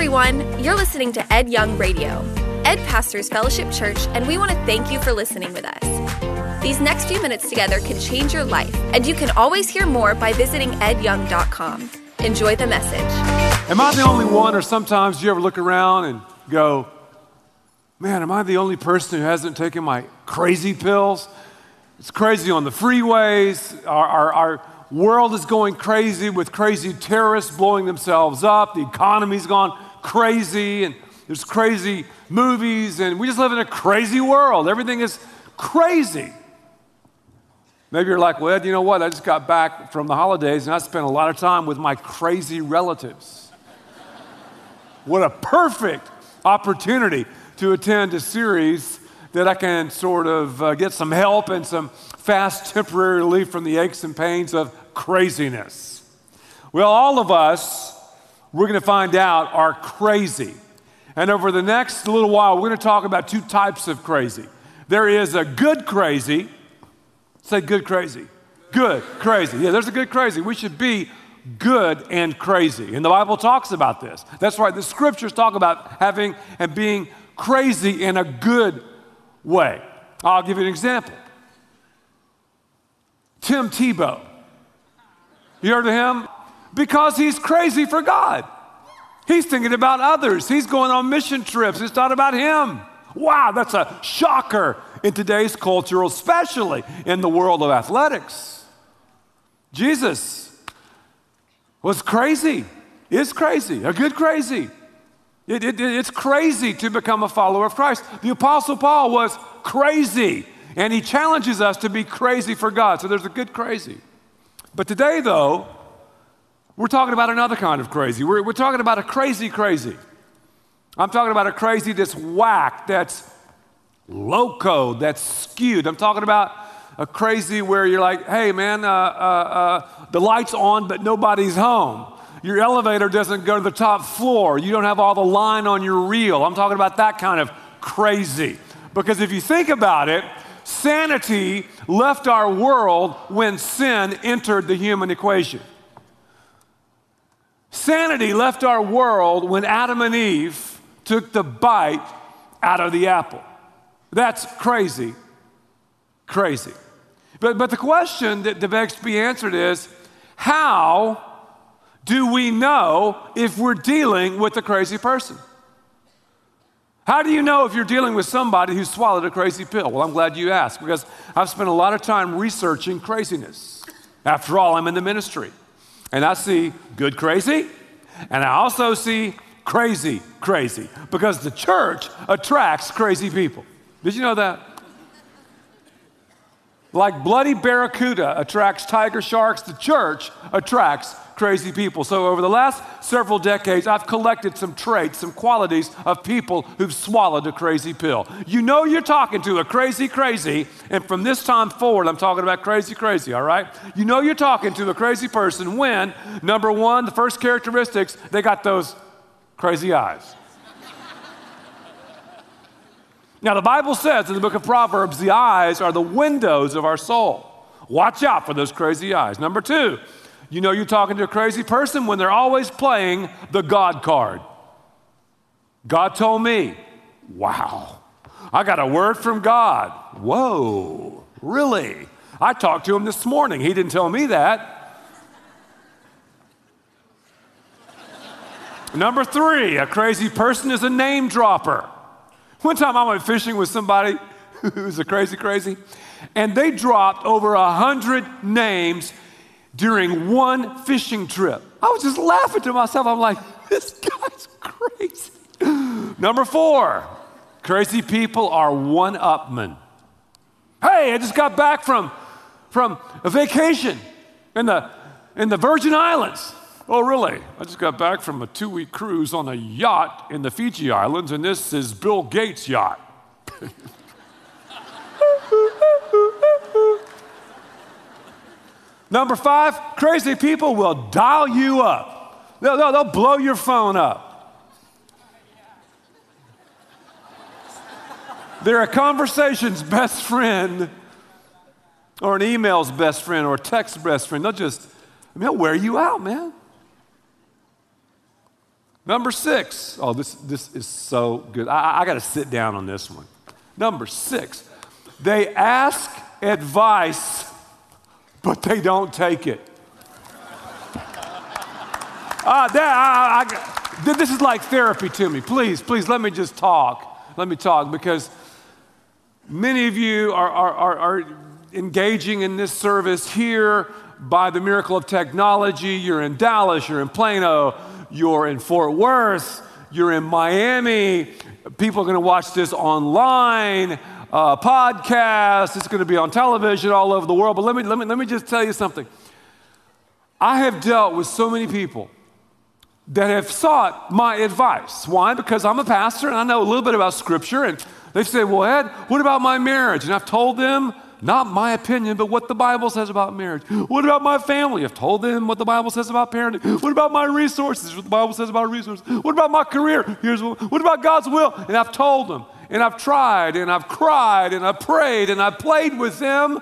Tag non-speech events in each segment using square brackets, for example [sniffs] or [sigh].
everyone. You're listening to Ed Young Radio. Ed pastors Fellowship Church, and we want to thank you for listening with us. These next few minutes together can change your life, and you can always hear more by visiting edyoung.com. Enjoy the message. Am I the only one, or sometimes you ever look around and go, man, am I the only person who hasn't taken my crazy pills? It's crazy on the freeways. Our, our, our world is going crazy with crazy terrorists blowing themselves up. The economy's gone crazy, and there's crazy movies, and we just live in a crazy world. Everything is crazy. Maybe you're like, well, you know what? I just got back from the holidays and I spent a lot of time with my crazy relatives. what a perfect opportunity to attend a series that I can sort of uh, get some help and some fast temporary relief from the aches and pains of craziness. Well, all of us, we're going to find out, are crazy. And over the next little while, we're going to talk about two types of crazy. There is a good crazy. Say good crazy. Good crazy. Yeah, there's a good crazy. We should be good and crazy. And the Bible talks about this. That's right. The scriptures talk about having and being crazy in a good way. I'll give you an example. Tim Tebow. You heard of him? Because he's crazy for God. He's thinking about others. He's going on mission trips. It's not about him. Wow, that's a shocker in today's culture, especially in the world of athletics. Jesus was crazy, is crazy, a good crazy. It, it, it's crazy to become a follower of Christ. The Apostle Paul was crazy, and he challenges us to be crazy for God. So there's a good crazy. But today, though, we're talking about another kind of crazy. We're, we're talking about a crazy crazy. I'm talking about a crazy that's whack, that's loco, that's skewed. I'm talking about a crazy where you're like, hey, man, uh, uh, uh, the light's on, but nobody's home. Your elevator doesn't go to the top floor. You don't have all the line on your reel. I'm talking about that kind of crazy. Because if you think about it, sanity left our world when sin entered the human equation. Sanity left our world when Adam and Eve took the bite out of the apple. That's crazy, crazy. But, but the question that begs to be answered is how do we know if we're dealing with a crazy person? How do you know if you're dealing with somebody who swallowed a crazy pill? Well, I'm glad you asked because I've spent a lot of time researching craziness. After all, I'm in the ministry. And I see good crazy, and I also see crazy crazy because the church attracts crazy people. Did you know that? Like bloody barracuda attracts tiger sharks, the church attracts crazy people. So, over the last several decades, I've collected some traits, some qualities of people who've swallowed a crazy pill. You know, you're talking to a crazy, crazy, and from this time forward, I'm talking about crazy, crazy, all right? You know, you're talking to a crazy person when, number one, the first characteristics, they got those crazy eyes. Now, the Bible says in the book of Proverbs, the eyes are the windows of our soul. Watch out for those crazy eyes. Number two, you know you're talking to a crazy person when they're always playing the God card. God told me, wow, I got a word from God. Whoa, really? I talked to him this morning. He didn't tell me that. Number three, a crazy person is a name dropper. [laughs] One time I went fishing with somebody [laughs] who's a crazy, crazy, and they dropped over a hundred names during one fishing trip. I was just laughing to myself. I'm like, this guy's crazy. [gasps] Number four, crazy people are one upmen. Hey, I just got back from, from a vacation in the, in the Virgin Islands. Oh, really? I just got back from a two week cruise on a yacht in the Fiji Islands, and this is Bill Gates' yacht. [laughs] Number five, crazy people will dial you up. They'll, they'll, they'll blow your phone up. They're a conversation's best friend, or an email's best friend, or a text best friend. They'll just, I mean, they'll wear you out, man. Number six. Oh, this, this is so good. I, I got to sit down on this one. Number six. They ask advice, but they don't take it. Uh, that, I, I, this is like therapy to me. Please, please, let me just talk. Let me talk because many of you are, are, are, are engaging in this service here by the miracle of technology. You're in Dallas, you're in Plano, you're in Fort Worth, you're in Miami. People are going to watch this online, uh, podcast. It's going to be on television all over the world. But let me, let, me, let me just tell you something. I have dealt with so many people that have sought my advice. Why? Because I'm a pastor and I know a little bit about Scripture. And they say, Well, Ed, what about my marriage? And I've told them, not my opinion, but what the Bible says about marriage. What about my family? I've told them what the Bible says about parenting. What about my resources? What the Bible says about resources. What about my career? Here's what, what about God's will? And I've told them, and I've tried, and I've cried, and I've prayed, and I've played with them.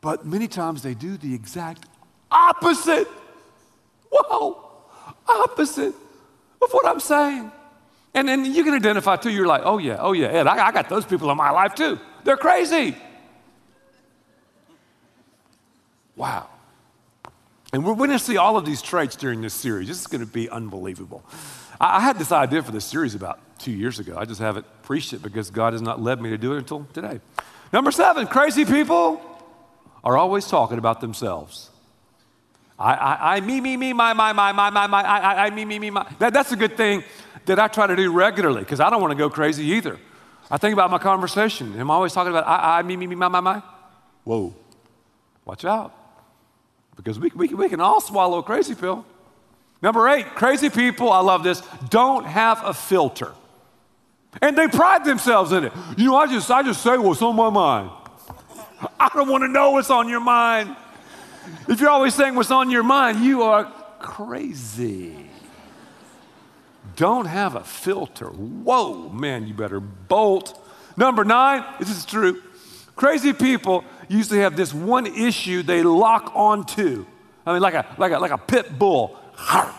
But many times they do the exact opposite. Whoa, opposite of what I'm saying. And then you can identify too. You're like, oh yeah, oh yeah, Ed, I, I got those people in my life too. They're crazy. Wow. And we're going to see all of these traits during this series. This is going to be unbelievable. I, had this idea for this series about two years ago. I just haven't preached it because God has not led me to do it until today. Number seven, crazy people are always talking about themselves. I, I, I, me, me, me, my, my, my, my, my, my, I, I, me, me, me, my. That, that's a good thing that I try to do regularly because I don't want to go crazy either. I think about my conversation. Am I always talking about I, I, me, me, me, my, my, my? Whoa, watch out. Because we, we, we can all swallow a crazy pill. Number eight, crazy people, I love this, don't have a filter. And they pride themselves in it. You know, I just, I just say what's on my mind. I don't want to know what's on your mind. If you're always saying what's on your mind, you are crazy. Don't have a filter. Whoa, man, you better bolt. Number nine, this is true. Crazy people usually have this one issue they lock onto. I mean, like a, like a, like a pit bull. [laughs]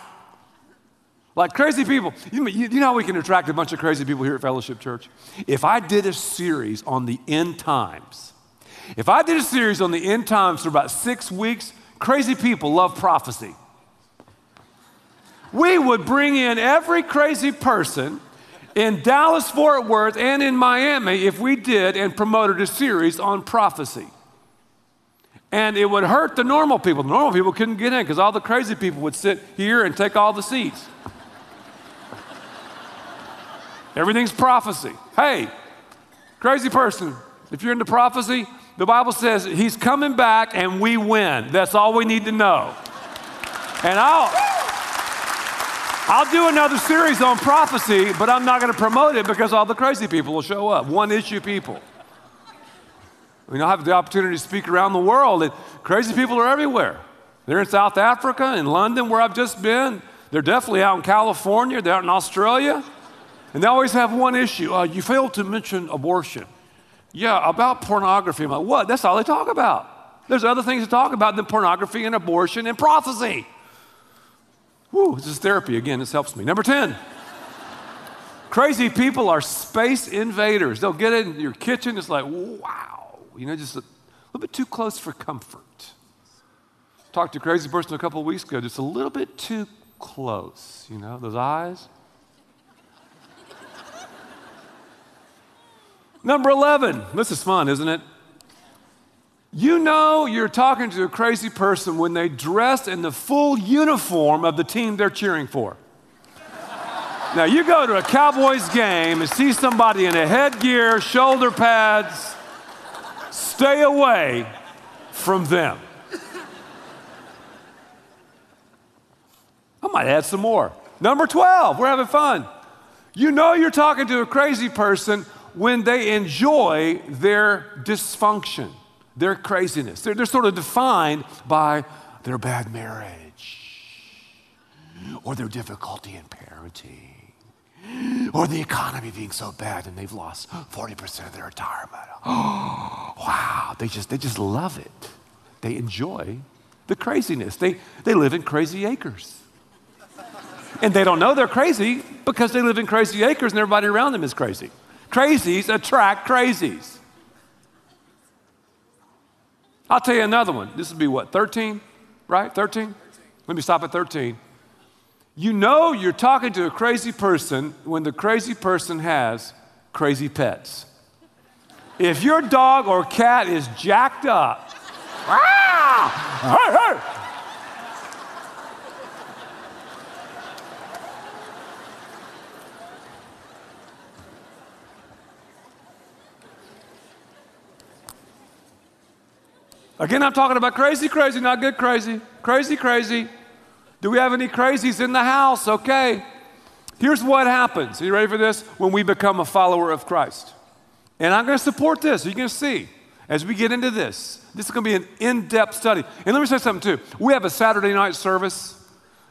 Like crazy people. You, you, know how we can attract a bunch of crazy people here at Fellowship Church? If I did a series on the end times, if I did a series on the end times for about six weeks, crazy people love prophecy. We would bring in every crazy person in Dallas, Fort Worth, and in Miami if we did and promoted a series on prophecy. And it would hurt the normal people. The normal people couldn't get in because all the crazy people would sit here and take all the seats. Everything's prophecy. Hey, crazy person, if you're into prophecy, the Bible says he's coming back and we win. That's all we need to know. And I'll, I'll do another series on prophecy, but I'm not going to promote it because all the crazy people will show up. One issue people. I mean, I have the opportunity to speak around the world, and crazy people are everywhere. They're in South Africa, in London, where I've just been. They're definitely out in California, they're out in Australia. And they always have one issue. Uh, you failed to mention abortion. Yeah, about pornography. I'm like, what? That's all they talk about. There's other things to talk about than pornography and abortion and prophecy. Woo, this is therapy again. This helps me. Number 10. Crazy people are space invaders. They'll get in your kitchen. It's like, wow, you know, just a little bit too close for comfort. Talked to a crazy person a couple of weeks ago, just a little bit too close, you know, those eyes. Number 11, this is fun, isn't it? You know you're talking to a crazy person when they dress in the full uniform of the team they're cheering for. now, you go to a Cowboys game and see somebody in a headgear, shoulder pads, stay away from them. I might add some more. Number 12, we're having fun. You know you're talking to a crazy person when they enjoy their dysfunction, their craziness. They're, they're sort of defined by their bad marriage or their difficulty in parenting or the economy being so bad and they've lost 40% of their retirement. Oh, [gasps] wow, they just, they just love it. They enjoy the craziness. They, they live in crazy acres. And they don't know they're crazy because they live in crazy acres and everybody around them is crazy. Crazies attract crazies. I'll tell you another one. This would be what, 13? Right? 13? Let me stop at 13. You know you're talking to a crazy person when the crazy person has crazy pets. If your dog or cat is jacked up, [laughs] ah, Again, I'm talking about crazy, crazy, not good crazy. Crazy, crazy. Do we have any crazies in the house? Okay. Here's what happens. Are you ready for this? When we become a follower of Christ. And I'm going to support this. You're going to see as we get into this. This is going to be an in depth study. And let me say something too. We have a Saturday night service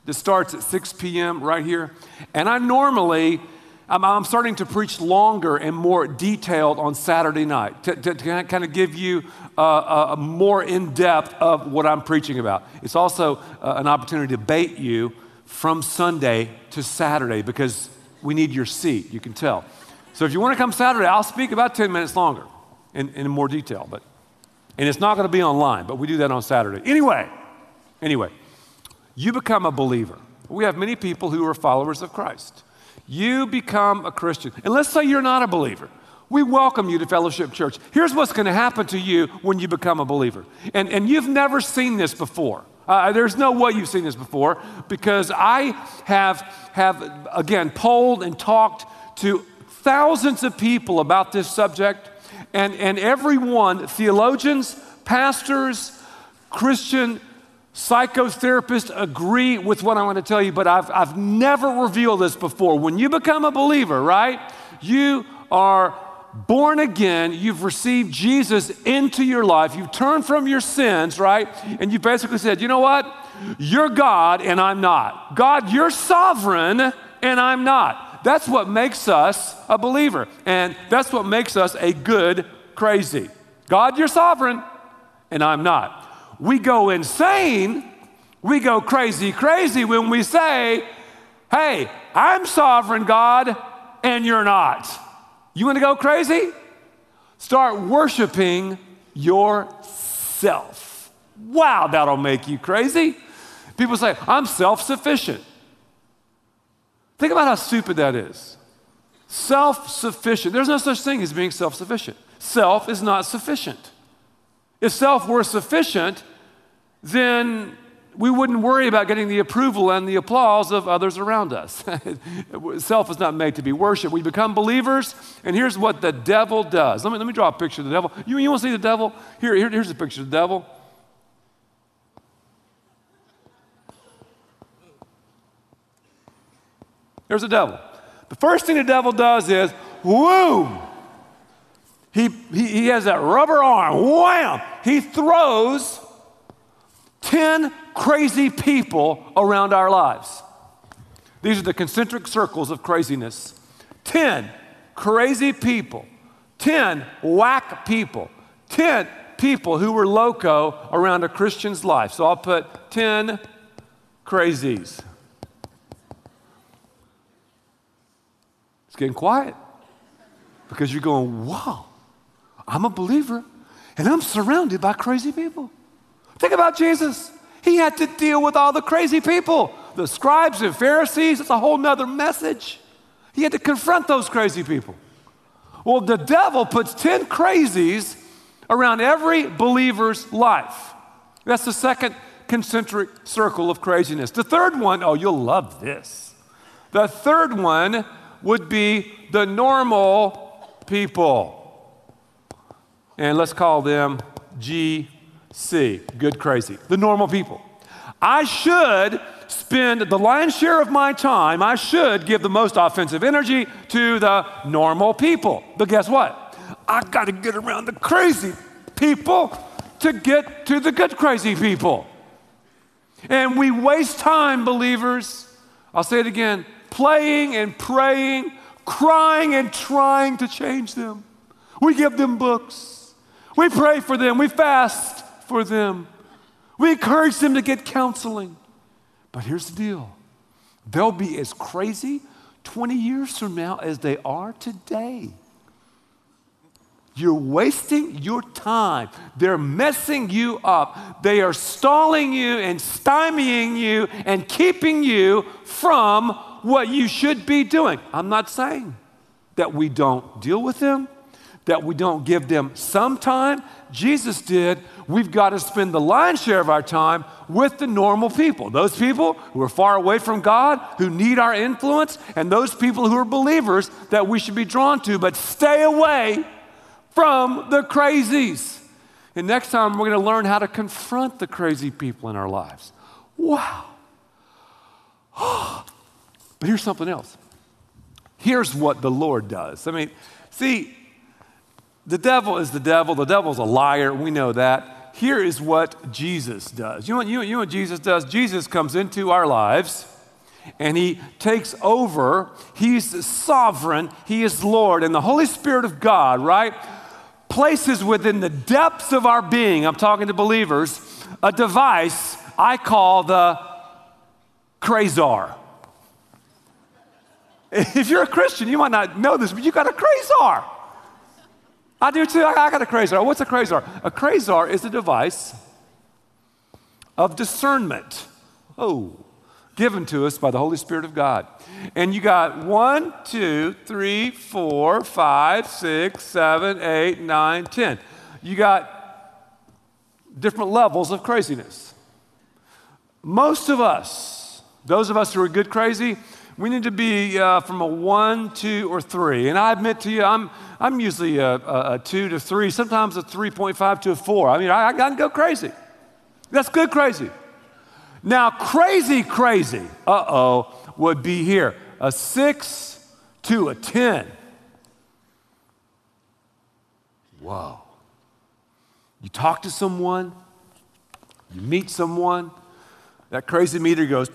that starts at 6 p.m. right here. And I normally I'm, I'm, starting to preach longer and more detailed on Saturday night to, to, to kind of give you uh, a more in depth of what I'm preaching about. It's also uh, an opportunity to bait you from Sunday to Saturday because we need your seat, you can tell. So if you want to come Saturday, I'll speak about 10 minutes longer in, in more detail. But, and it's not going to be online, but we do that on Saturday. Anyway, anyway, you become a believer. We have many people who are followers of Christ. You become a Christian. And let's say you're not a believer. We welcome you to Fellowship Church. Here's what's going to happen to you when you become a believer. And, and you've never seen this before. Uh, there's no way you've seen this before because I have, have, again, polled and talked to thousands of people about this subject. And, and everyone, theologians, pastors, Christian Psychotherapists agree with what I want to tell you, but I've, I've never revealed this before. When you become a believer, right, you are born again, you've received Jesus into your life, you've turned from your sins, right? And you basically said, you know what? You're God and I'm not. God, you're sovereign and I'm not. That's what makes us a believer. And that's what makes us a good crazy. God, you're sovereign and I'm not. We go insane, we go crazy, crazy when we say, Hey, I'm sovereign God and you're not. You want to go crazy? Start worshiping yourself. Wow, that'll make you crazy. People say, I'm self sufficient. Think about how stupid that is. Self sufficient. There's no such thing as being self sufficient. Self is not sufficient. If self were sufficient, then we wouldn't worry about getting the approval and the applause of others around us. [laughs] Self is not made to be worshiped. We become believers, and here's what the devil does. Let me, let me draw a picture of the devil. You, you want to see the devil? Here, here, here's a picture of the devil. There's the devil. The first thing the devil does is, whoo! He, he, he has that rubber arm, wham! He throws 10 crazy people around our lives. These are the concentric circles of craziness. 10 crazy people, 10 whack people, 10 people who were loco around a Christian's life. So I'll put 10 crazies. It's getting quiet because you're going, wow, I'm a believer and I'm surrounded by crazy people. Think about Jesus. He had to deal with all the crazy people, the scribes and Pharisees. It's a whole nother message. He had to confront those crazy people. Well, the devil puts 10 crazies around every believer's life. That's the second concentric circle of craziness. The third one, oh, you'll love this. The third one would be the normal people. And let's call them G C, good crazy, the normal people. I should spend the lion's share of my time, I should give the most offensive energy to the normal people. But guess what? I got to get around the crazy people to get to the good crazy people. And we waste time, believers. I'll say it again playing and praying, crying and trying to change them. We give them books, we pray for them, we fast for them. We encourage them to get counseling. But here's the deal They'll be as crazy 20 years from now as they are today. You're wasting your time. They're messing you up. They are stalling you and stymieing you and keeping you from what you should be doing. I'm not saying that we don't deal with them, that we don't give them some time. Jesus did. We've got to spend the lion's share of our time with the normal people, those people who are far away from God, who need our influence, and those people who are believers that we should be drawn to, but stay away from the crazies. And next time, we're going to learn how to confront the crazy people in our lives. Wow. [gasps] but here's something else. Here's what the Lord does. I mean, see, the devil is the devil, the devil's a liar. We know that. Here is what Jesus does. You know what, you, you know what Jesus does? Jesus comes into our lives and he takes over. He's sovereign, he is Lord, and the Holy Spirit of God, right? places within the depths of our being, I'm talking to believers, a device I call the Crazar. If you're a Christian, you might not know this, but you got a Crazar. I do too. I got a Crazar. What's a Crazar? A Crazar is a device of discernment. Oh, given to us by the Holy Spirit of God. And you got one, two, three, four, five, six, seven, eight, nine, ten. You got different levels of craziness. Most of us, those of us who are good crazy, we need to be uh, from a one, two, or three. And I admit to you, I'm, I'm usually a, a, a two to three, sometimes a 3.5 to a four. I mean, I, I can go crazy. That's good crazy. Now, crazy, crazy, uh oh, would be here a six to a 10. Whoa. You talk to someone, you meet someone, that crazy meter goes,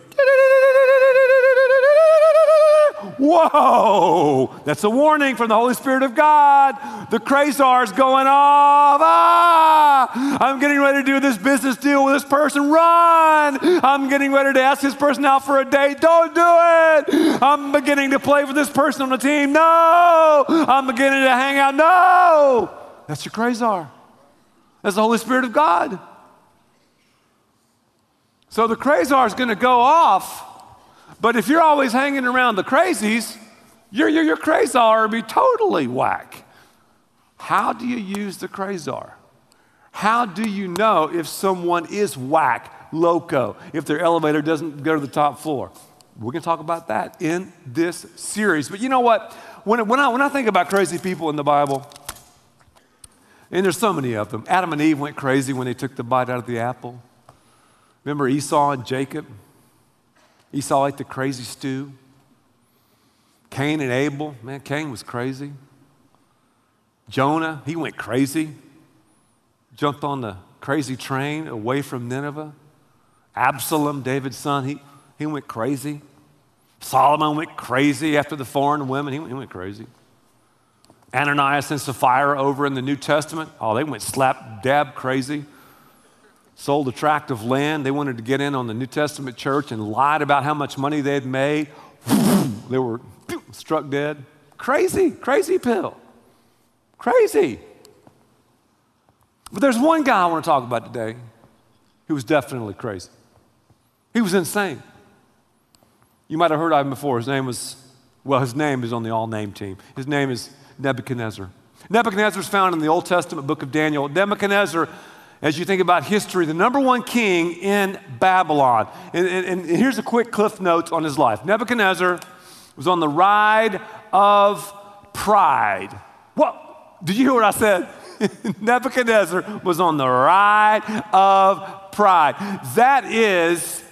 Whoa! That's a warning from the Holy Spirit of God. The Crazar is going off. Ah! I'm getting ready to do this business deal with this person. Run! I'm getting ready to ask this person out for a date. Don't do it! I'm beginning to play with this person on the team. No! I'm beginning to hang out. No! That's your Crazar. That's the Holy Spirit of God. So the Crazar is going to go off but if you're always hanging around the crazies, your, your, your Crazar will be totally whack. How do you use the Crazar? How do you know if someone is whack, loco, if their elevator doesn't go to the top floor? We're going to talk about that in this series. But you know what? When, when, I, when I think about crazy people in the Bible, and there's so many of them, Adam and Eve went crazy when they took the bite out of the apple. Remember Esau and Jacob? Esau ate the crazy stew. Cain and Abel, man, Cain was crazy. Jonah, he went crazy, jumped on the crazy train away from Nineveh. Absalom, David's son, he, he went crazy. Solomon went crazy after the foreign women, he, he went crazy. Ananias and Sapphira over in the New Testament, oh, they went slap dab crazy sold a tract of land. They wanted to get in on the New Testament church and lied about how much money they had made. [sniffs] they were [sniffs] struck dead. Crazy, crazy pill. Crazy. But there's one guy I want to talk about today who was definitely crazy. He was insane. You might have heard of him before. His name was, well, his name is on the all name team. His name is Nebuchadnezzar. Nebuchadnezzar is found in the Old Testament book of Daniel. Nebuchadnezzar as you think about history, the number one king in Babylon. And, and, and, here's a quick cliff notes on his life Nebuchadnezzar was on the ride of pride. What? Did you hear what I said? [laughs] Nebuchadnezzar was on the ride of pride. That is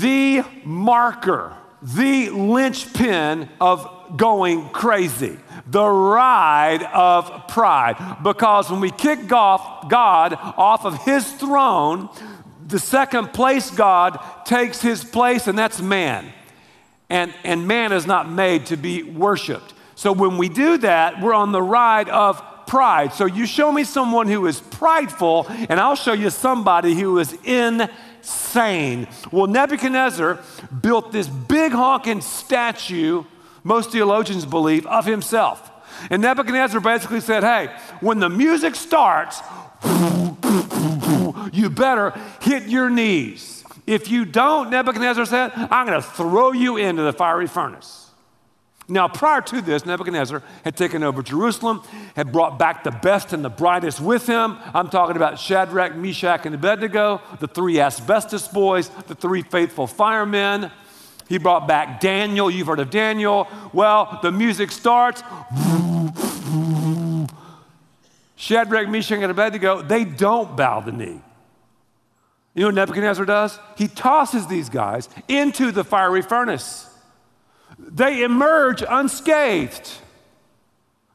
the marker, the linchpin of going crazy the ride of pride. Because when we kick God off of his throne, the second place God takes his place, and that's man. And, and man is not made to be worshiped. So when we do that, we're on the ride of pride. So you show me someone who is prideful, and I'll show you somebody who is insane. Well, Nebuchadnezzar built this big honking statue, most theologians believe, of himself. And Nebuchadnezzar basically said, Hey, when the music starts, you better hit your knees. If you don't, Nebuchadnezzar said, I'm going to throw you into the fiery furnace. Now, prior to this, Nebuchadnezzar had taken over Jerusalem, had brought back the best and the brightest with him. I'm talking about Shadrach, Meshach, and Abednego, the three asbestos boys, the three faithful firemen. He brought back Daniel. You've heard of Daniel. Well, the music starts. Shadrach, Meshach, and Abednego, they don't bow the knee. You know what Nebuchadnezzar does? He tosses these guys into the fiery furnace. They emerge unscathed.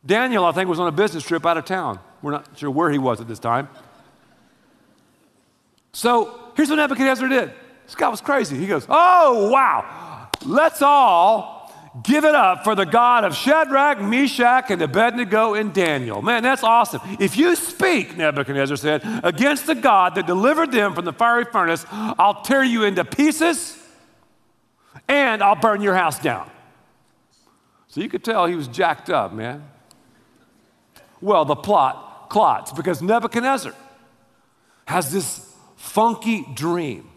Daniel, I think, was on a business trip out of town. We're not sure where he was at this time. So here's what Nebuchadnezzar did. This guy was crazy. He goes, Oh, wow, let's all give it up for the God of Shadrach, Meshach, and Abednego and Daniel. Man, that's awesome. If you speak, Nebuchadnezzar said, against the God that delivered them from the fiery furnace, I'll tear you into pieces and I'll burn your house down. So you could tell he was jacked up, man. Well, the plot clots because Nebuchadnezzar has this funky dream.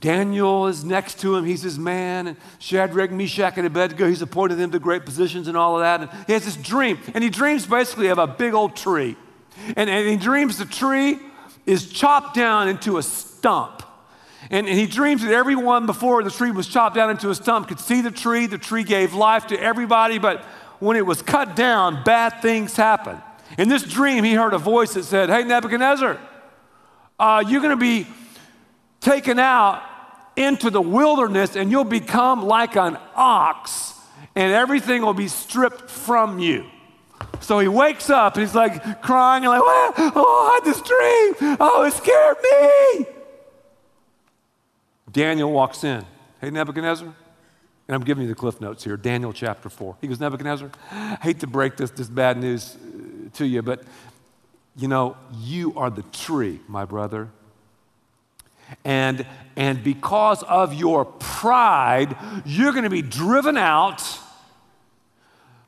Daniel is next to him. He's his man. And Shadrach, Meshach, and Abednego, he's appointed them to great positions and all of that. And he has this dream. And he dreams basically of a big old tree. And, and he dreams the tree is chopped down into a stump. And, and he dreams that everyone before the tree was chopped down into a stump could see the tree. The tree gave life to everybody, but when it was cut down, bad things happened. In this dream, he heard a voice that said, Hey, Nebuchadnezzar, uh, you're going to be taken out into the wilderness and you'll become like an ox and everything will be stripped from you. So he wakes up and he's like crying and like, oh, I had this dream. Oh, it scared me. Daniel walks in. Hey, Nebuchadnezzar. And I'm giving you the cliff notes here. Daniel chapter 4. He goes, Nebuchadnezzar, I hate to break this, this bad news uh, to you, but you know, you are the tree, my brother. And, and because of your pride, you're going to be driven out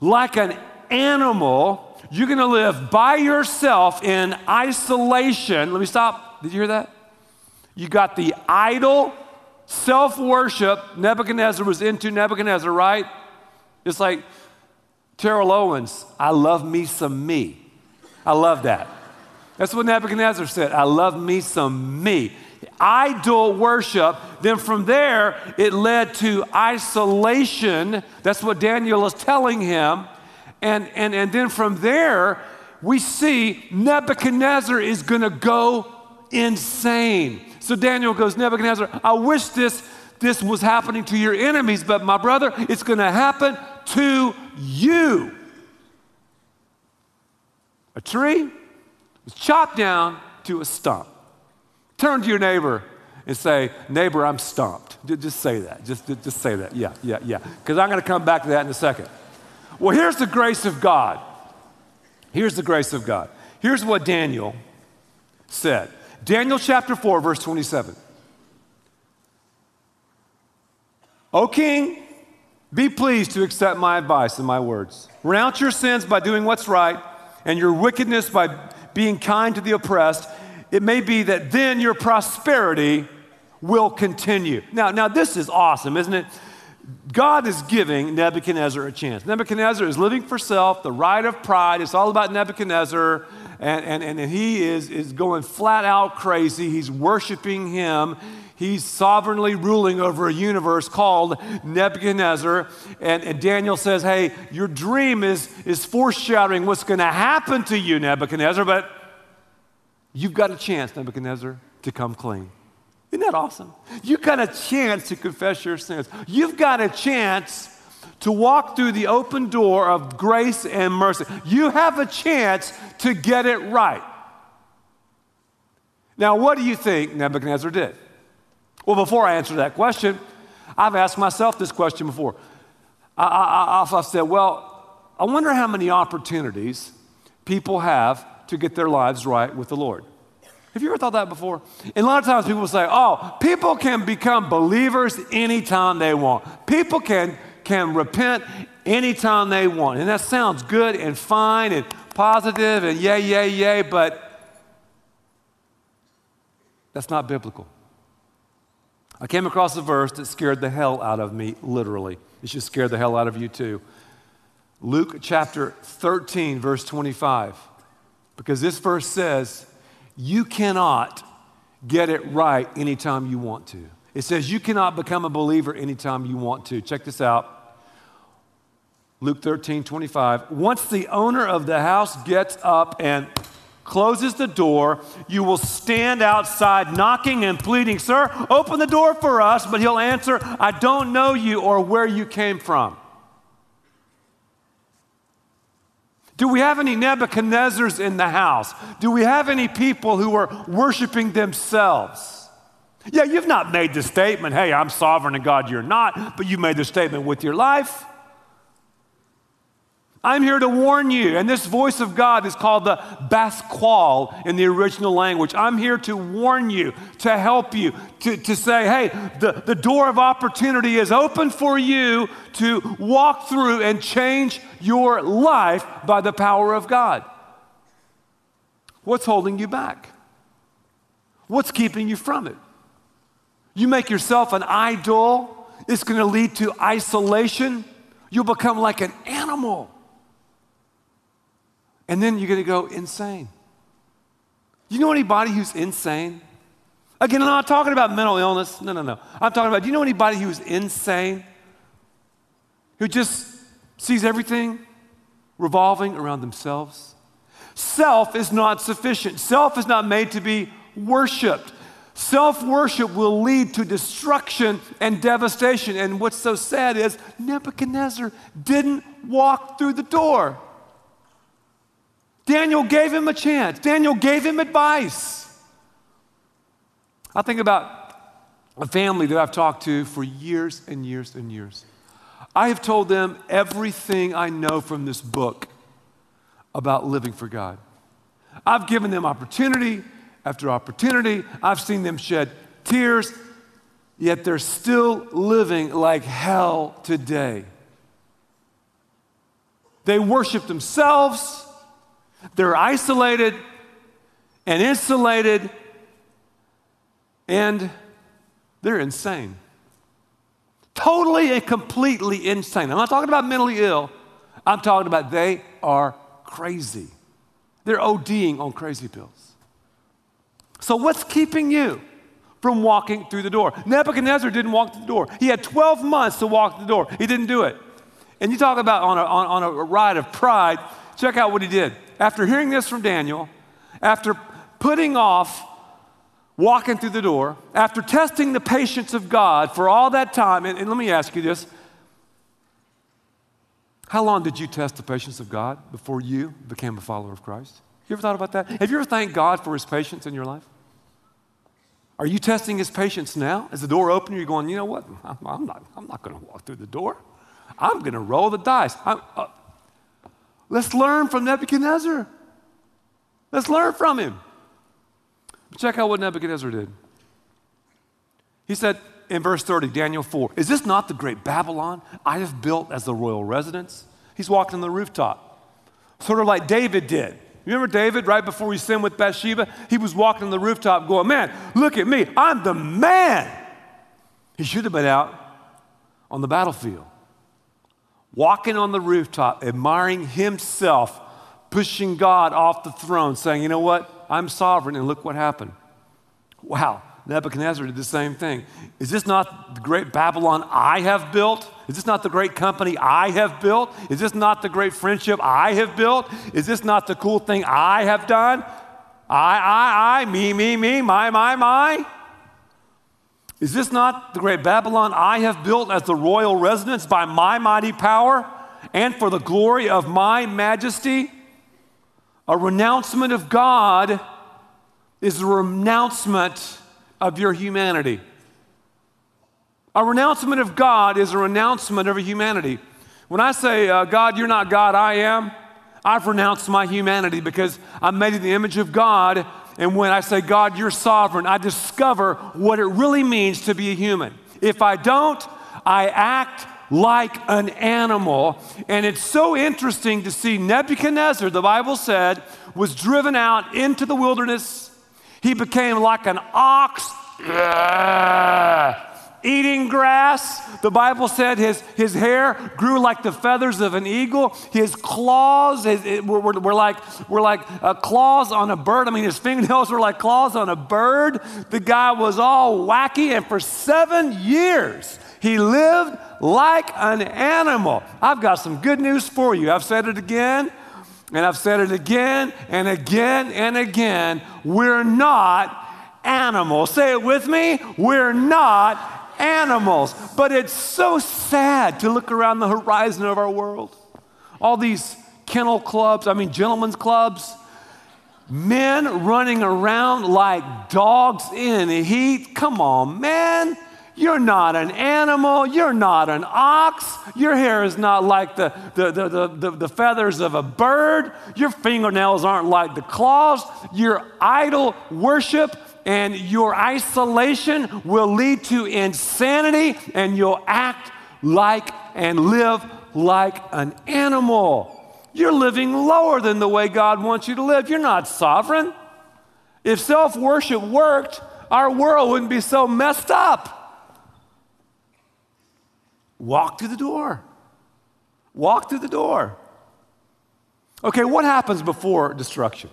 like an animal. You're going to live by yourself in isolation. Let me stop. Did you hear that? You got the idol Self worship, Nebuchadnezzar was into Nebuchadnezzar, right? It's like Terrell Owens, I love me some me. I love that. That's what Nebuchadnezzar said. I love me some me. Idol worship. Then from there, it led to isolation. That's what Daniel is telling him. And, and, and then from there, we see Nebuchadnezzar is going to go insane. So Daniel goes, Nebuchadnezzar, I wish this, this was happening to your enemies, but my brother, it's going to happen to you. A tree was chopped down to a stump. Turn to your neighbor and say, Neighbor, I'm stumped. Just say that. Just, just say that. Yeah, yeah, yeah. Because I'm going to come back to that in a second. Well, here's the grace of God. Here's the grace of God. Here's what Daniel said Daniel chapter 4, verse 27. O king, be pleased to accept my advice and my words. Renounce your sins by doing what's right, and your wickedness by being kind to the oppressed. It may be that then your prosperity will continue. Now, now this is awesome, isn't it? God is giving Nebuchadnezzar a chance. Nebuchadnezzar is living for self, the right of pride. It's all about Nebuchadnezzar and, and, and he is, is going flat out crazy. He's worshiping him. He's sovereignly ruling over a universe called Nebuchadnezzar. And, and Daniel says, Hey, your dream is, is foreshadowing what's going to happen to you, Nebuchadnezzar, but you've got a chance, Nebuchadnezzar, to come clean. Isn't that awesome? You've got a chance to confess your sins. You've got a chance to walk through the open door of grace and mercy. You have a chance to get it right. Now, what do you think Nebuchadnezzar did? Well, before I answer that question, I've asked myself this question before. I, have said, well, I wonder how many opportunities people have to get their lives right with the Lord. Have you ever thought that before? And a lot of times people say, oh, people can become believers anytime they want. People can, can repent anytime they want. And that sounds good and fine and positive and yay, yay, yay, but that's not biblical. I came across a verse that scared the hell out of me, literally. It should scare the hell out of you too. Luke chapter 13, verse 25. Because this verse says, you cannot get it right anytime you want to. It says you cannot become a believer anytime you want to. Check this out. Luke 13, 25. Once the owner of the house gets up and closes the door, you will stand outside knocking and pleading, Sir, open the door for us. But he'll answer, I don't know you or where you came from. Do we have any Nebuchadnezzars in the house? Do we have any people who are worshiping themselves? Yeah, you've not made the statement, hey, I'm sovereign and God, you're not, but you made the statement with your life. I'm here to warn you. And this voice of God is called the Bath Kol in the original language. I'm here to warn you, to help you, to, to say, hey, the, the door of opportunity is open for you to walk through and change your life by the power of God. What's holding you back? What's keeping you from it? You make yourself an idol, it's going to lead to isolation. You'll become like an animal. And then you're going to go insane. You know anybody who's insane? Again, I'm not talking about mental illness. No, no, no. I'm talking about, do you know anybody who's insane? Who just sees everything revolving around themselves? Self is not sufficient. Self is not made to be worshiped. Self worship will lead to destruction and devastation. And what's so sad is Nebuchadnezzar didn't walk through the door. Daniel gave him a chance, Daniel gave him advice. I think about a family that I've talked to for years and years and years. I have told them everything I know from this book about living for God. I've given them opportunity after opportunity. I've seen them shed tears, yet they're still living like hell today. They worship themselves. They're isolated and insulated, and they're insane. Totally and completely insane. I'm not talking about mentally ill, I'm talking about they are crazy. They're ODing on crazy pills. So, what's keeping you from walking through the door? Nebuchadnezzar didn't walk through the door. He had 12 months to walk through the door. He didn't do it. And you talk about on a, on, on a ride of pride, check out what he did after hearing this from Daniel, after putting off walking through the door, after testing the patience of God for all that time, and, and, let me ask you this how long did you test the patience of God before you became a follower of Christ? You ever thought about that? Have you ever thanked God for his patience in your life? Are you testing his patience now? Is the door open? You're going, you know what? I'm, I'm not, I'm not going to walk through the door. I'm going to roll the dice. Uh, Let's learn from Nebuchadnezzar. Let's learn from him. Check out what Nebuchadnezzar did. He said in verse 30, Daniel 4, Is this not the great Babylon I have built as the royal residence? He's walking on the rooftop, sort of like David did. You remember David right before he sinned with Bathsheba? He was walking on the rooftop going, Man, look at me. I'm the man. He should have been out on the battlefield walking on the rooftop, admiring himself, pushing God off the throne, saying, You know what? I'm sovereign, and look what happened. Wow, Nebuchadnezzar did the same thing. Is this not the great Babylon I have built? Is this not the great company I have built? Is this not the great friendship I have built? Is this not the cool thing I have done? I, I, I, me, me, me, my, my, my. Is this not the great Babylon I have built as the royal residence by my mighty power and for the glory of my majesty? A renouncement of God is a renouncement of your humanity. A renouncement of God is a renouncement of humanity. When I say, uh, God, you're not God, I am, I've renounced my humanity because I'm made in the image of God and when I say, God, you're sovereign, I discover what it really means to be a human. If I don't, I act like an animal. And it's so interesting to see Nebuchadnezzar, the Bible said, was driven out into the wilderness. He became like an ox [clears throat] ah. Eating grass. The Bible said his, his hair grew like the feathers of an eagle. His claws his, it, were, were, were, like, were like uh, claws on a bird. I mean, his fingernails were like claws on a bird. The guy was all wacky, and for seven years, he lived like an animal. I've got some good news for you. I've said it again, and I've said it again and again and again. We're not animals. Say it with me. We're not animals. But it's so sad to look around the horizon of our world. All these kennel clubs, I mean, gentlemen's clubs, men running around like dogs in heat. Come on, man. You're not an animal. You're not an ox. Your hair is not like the, the, the, the, the, feathers of a bird. Your fingernails aren't like the claws. Your idol worship and your isolation will lead to insanity, and you'll act like and live like an animal. You're living lower than the way God wants you to live. You're not sovereign. If self worship worked, our world wouldn't be so messed up. Walk through the door. Walk through the door. Okay, what happens before destruction?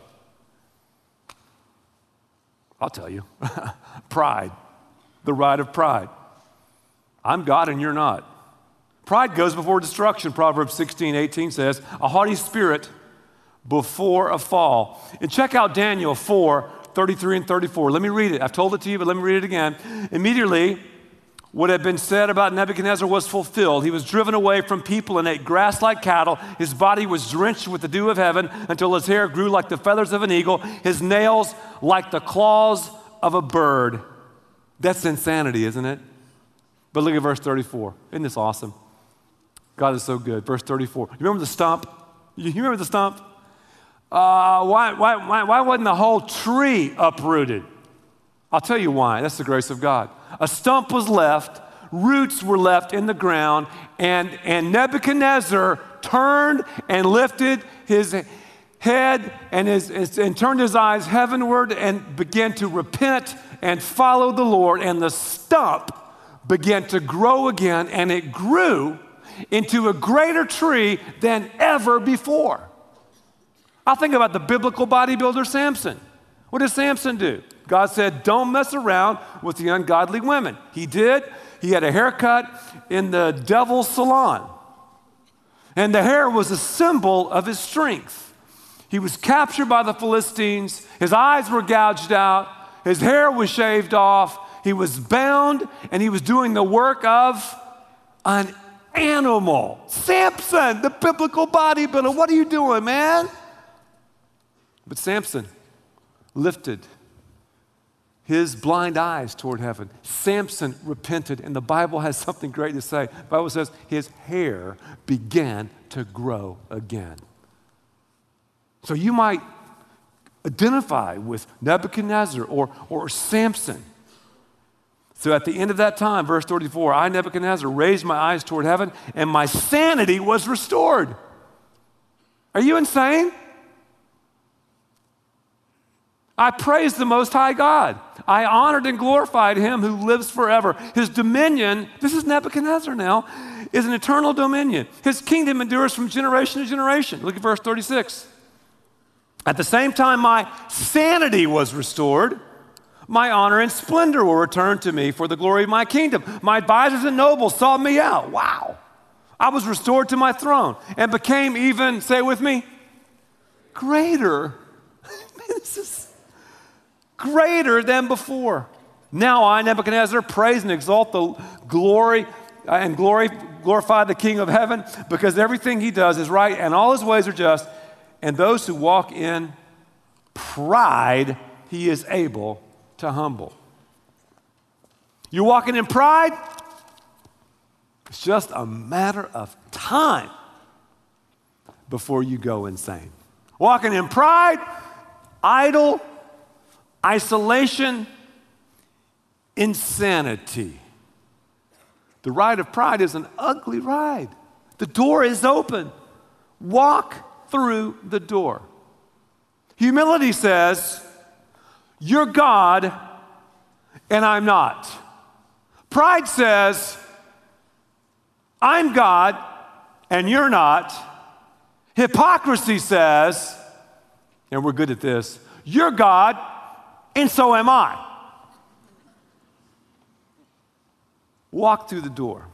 I'll tell you [laughs] pride, the ride of pride. I'm God and you're not. Pride goes before destruction, Proverbs 16, 18 says, a haughty spirit before a fall. And check out Daniel 4, 33 and 34. Let me read it. I've told it to you, but let me read it again. Immediately, what had been said about Nebuchadnezzar was fulfilled. He was driven away from people and ate grass like cattle. His body was drenched with the dew of heaven until his hair grew like the feathers of an eagle, his nails like the claws of a bird. That's insanity, isn't it? But look at verse 34. Isn't this awesome? God is so good. Verse 34. You remember the stump? You remember the stump? Uh, why, why, why, why wasn't the whole tree uprooted? I'll tell you why. That's the grace of God. A stump was left, roots were left in the ground, and, and Nebuchadnezzar turned and lifted his head and, his, and turned his eyes heavenward and began to repent and follow the Lord. And the stump began to grow again, and it grew into a greater tree than ever before. I think about the biblical bodybuilder Samson. What did Samson do? God said, Don't mess around with the ungodly women. He did. He had a haircut in the devil's salon. And the hair was a symbol of his strength. He was captured by the Philistines. His eyes were gouged out. His hair was shaved off. He was bound and he was doing the work of an animal. Samson, the biblical bodybuilder. What are you doing, man? But Samson lifted his blind eyes toward heaven. Samson repented, and the Bible has something great to say. The Bible says his hair began to grow again. So you might identify with Nebuchadnezzar or, or Samson. So at the end of that time, verse 34, I, Nebuchadnezzar, raised my eyes toward heaven, and my sanity was restored. Are you insane? I praised the Most High God. I honored and glorified him who lives forever. His dominion, this is Nebuchadnezzar now, is an eternal dominion. His kingdom endures from generation to generation. Look at verse 36. At the same time, my sanity was restored. My honor and splendor were returned to me for the glory of my kingdom. My advisors and nobles sought me out. Wow. I was restored to my throne and became even, say with me, greater. [laughs] this is greater than before. Now I, Nebuchadnezzar, praise and exalt the glory uh, and glory, glorify the King of heaven because everything he does is right and all his ways are just. And those who walk in pride, he is able to humble. You're walking in pride, it's just a matter of time before you go insane. Walking in pride, idle isolation, insanity. The ride of pride is an ugly ride. The door is open. Walk through the door. Humility says, You're God and I'm not. Pride says, I'm God and you're not. Hypocrisy says, and we're good at this, you're God and so am I. Walk through the door.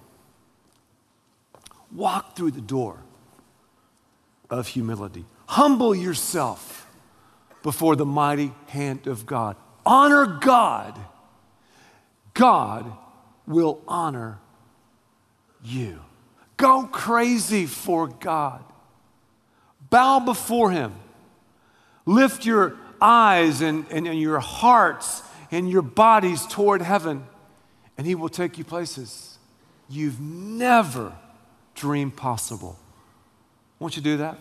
Walk through the door of humility. Humble yourself before the mighty hand of God. Honor God. God will honor you. Go crazy for God. Bow before Him. Lift your eyes and, and, and your hearts and your bodies toward heaven, and He will take you places you've never dreamed possible. Won't you do that?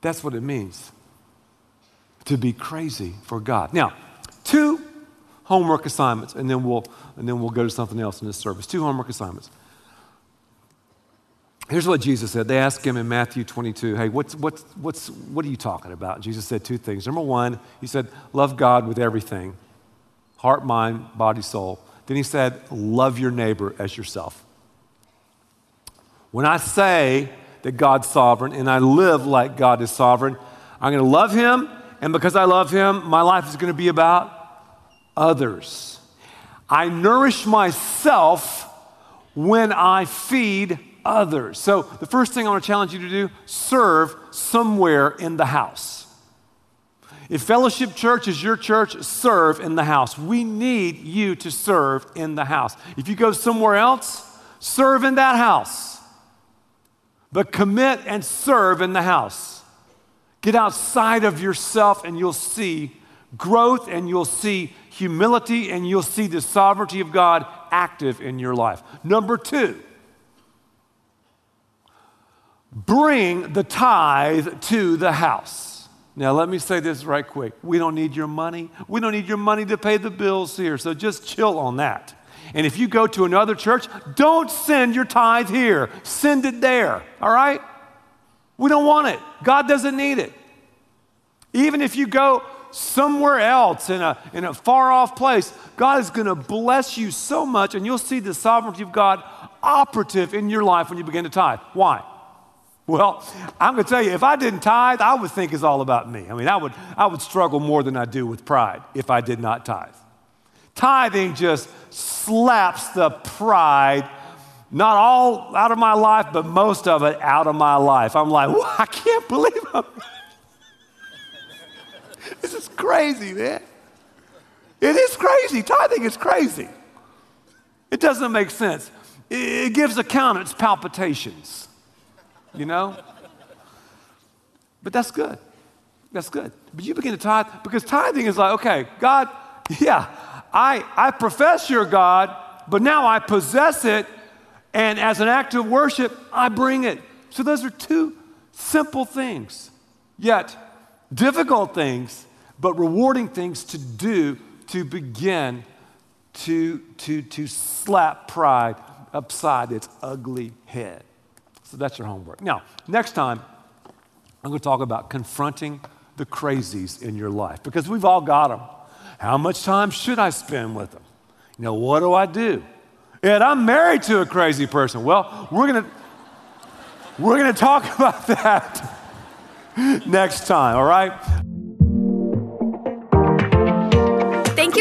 That's what it means to be crazy for God. Now, two homework assignments, and then we'll and then we'll go to something else in this service. Two homework assignments. Here's what Jesus said. They asked him in Matthew 22, Hey, what's, what's, what's, what are you talking about? Jesus said two things. Number one, he said, Love God with everything heart, mind, body, soul. Then he said, Love your neighbor as yourself. When I say that God's sovereign and I live like God is sovereign, I'm going to love him. And because I love him, my life is going to be about others. I nourish myself when I feed others. So, the first thing I want to challenge you to do serve somewhere in the house. If Fellowship Church is your church, serve in the house. We need you to serve in the house. If you go somewhere else, serve in that house. But commit and serve in the house. Get outside of yourself and you'll see growth and you'll see humility and you'll see the sovereignty of God active in your life. Number two, bring the tithe to the house. Now, let me say this right quick. We don't need your money. We don't need your money to pay the bills here, so just chill on that. And if you go to another church, don't send your tithe here, send it there, all right? We don't want it. God doesn't need it. Even if you go somewhere else in a, in a far off place, God is going to bless you so much, and you'll see the sovereignty of God operative in your life when you begin to tithe. Why? Well, I'm going to tell you, if I didn't tithe, I would think it's all about me. I mean, I would, I would struggle more than I do with pride if I did not tithe. Tithing just slaps the pride, not all out of my life, but most of it out of my life. I'm like, I can't believe I'm. [laughs] this is crazy, man. It is crazy. Tithing is crazy. It doesn't make sense. It gives accountants palpitations you know? But that's good. That's good. But you begin to tithe because tithing is like, okay, God, [laughs] yeah, I, I profess you're God, but now I possess it, and as an act of worship, I bring it. So those are two simple things, yet difficult things, but rewarding things to do to begin to, to, to slap pride upside its ugly head. So that's your homework. Now, next time, I'm going to talk about confronting the crazies in your life because we've all got them. How much time should I spend with them? You know, what do I do? And I'm married to a crazy person. Well, we're going to we're going to talk [laughs] about that next time, all right?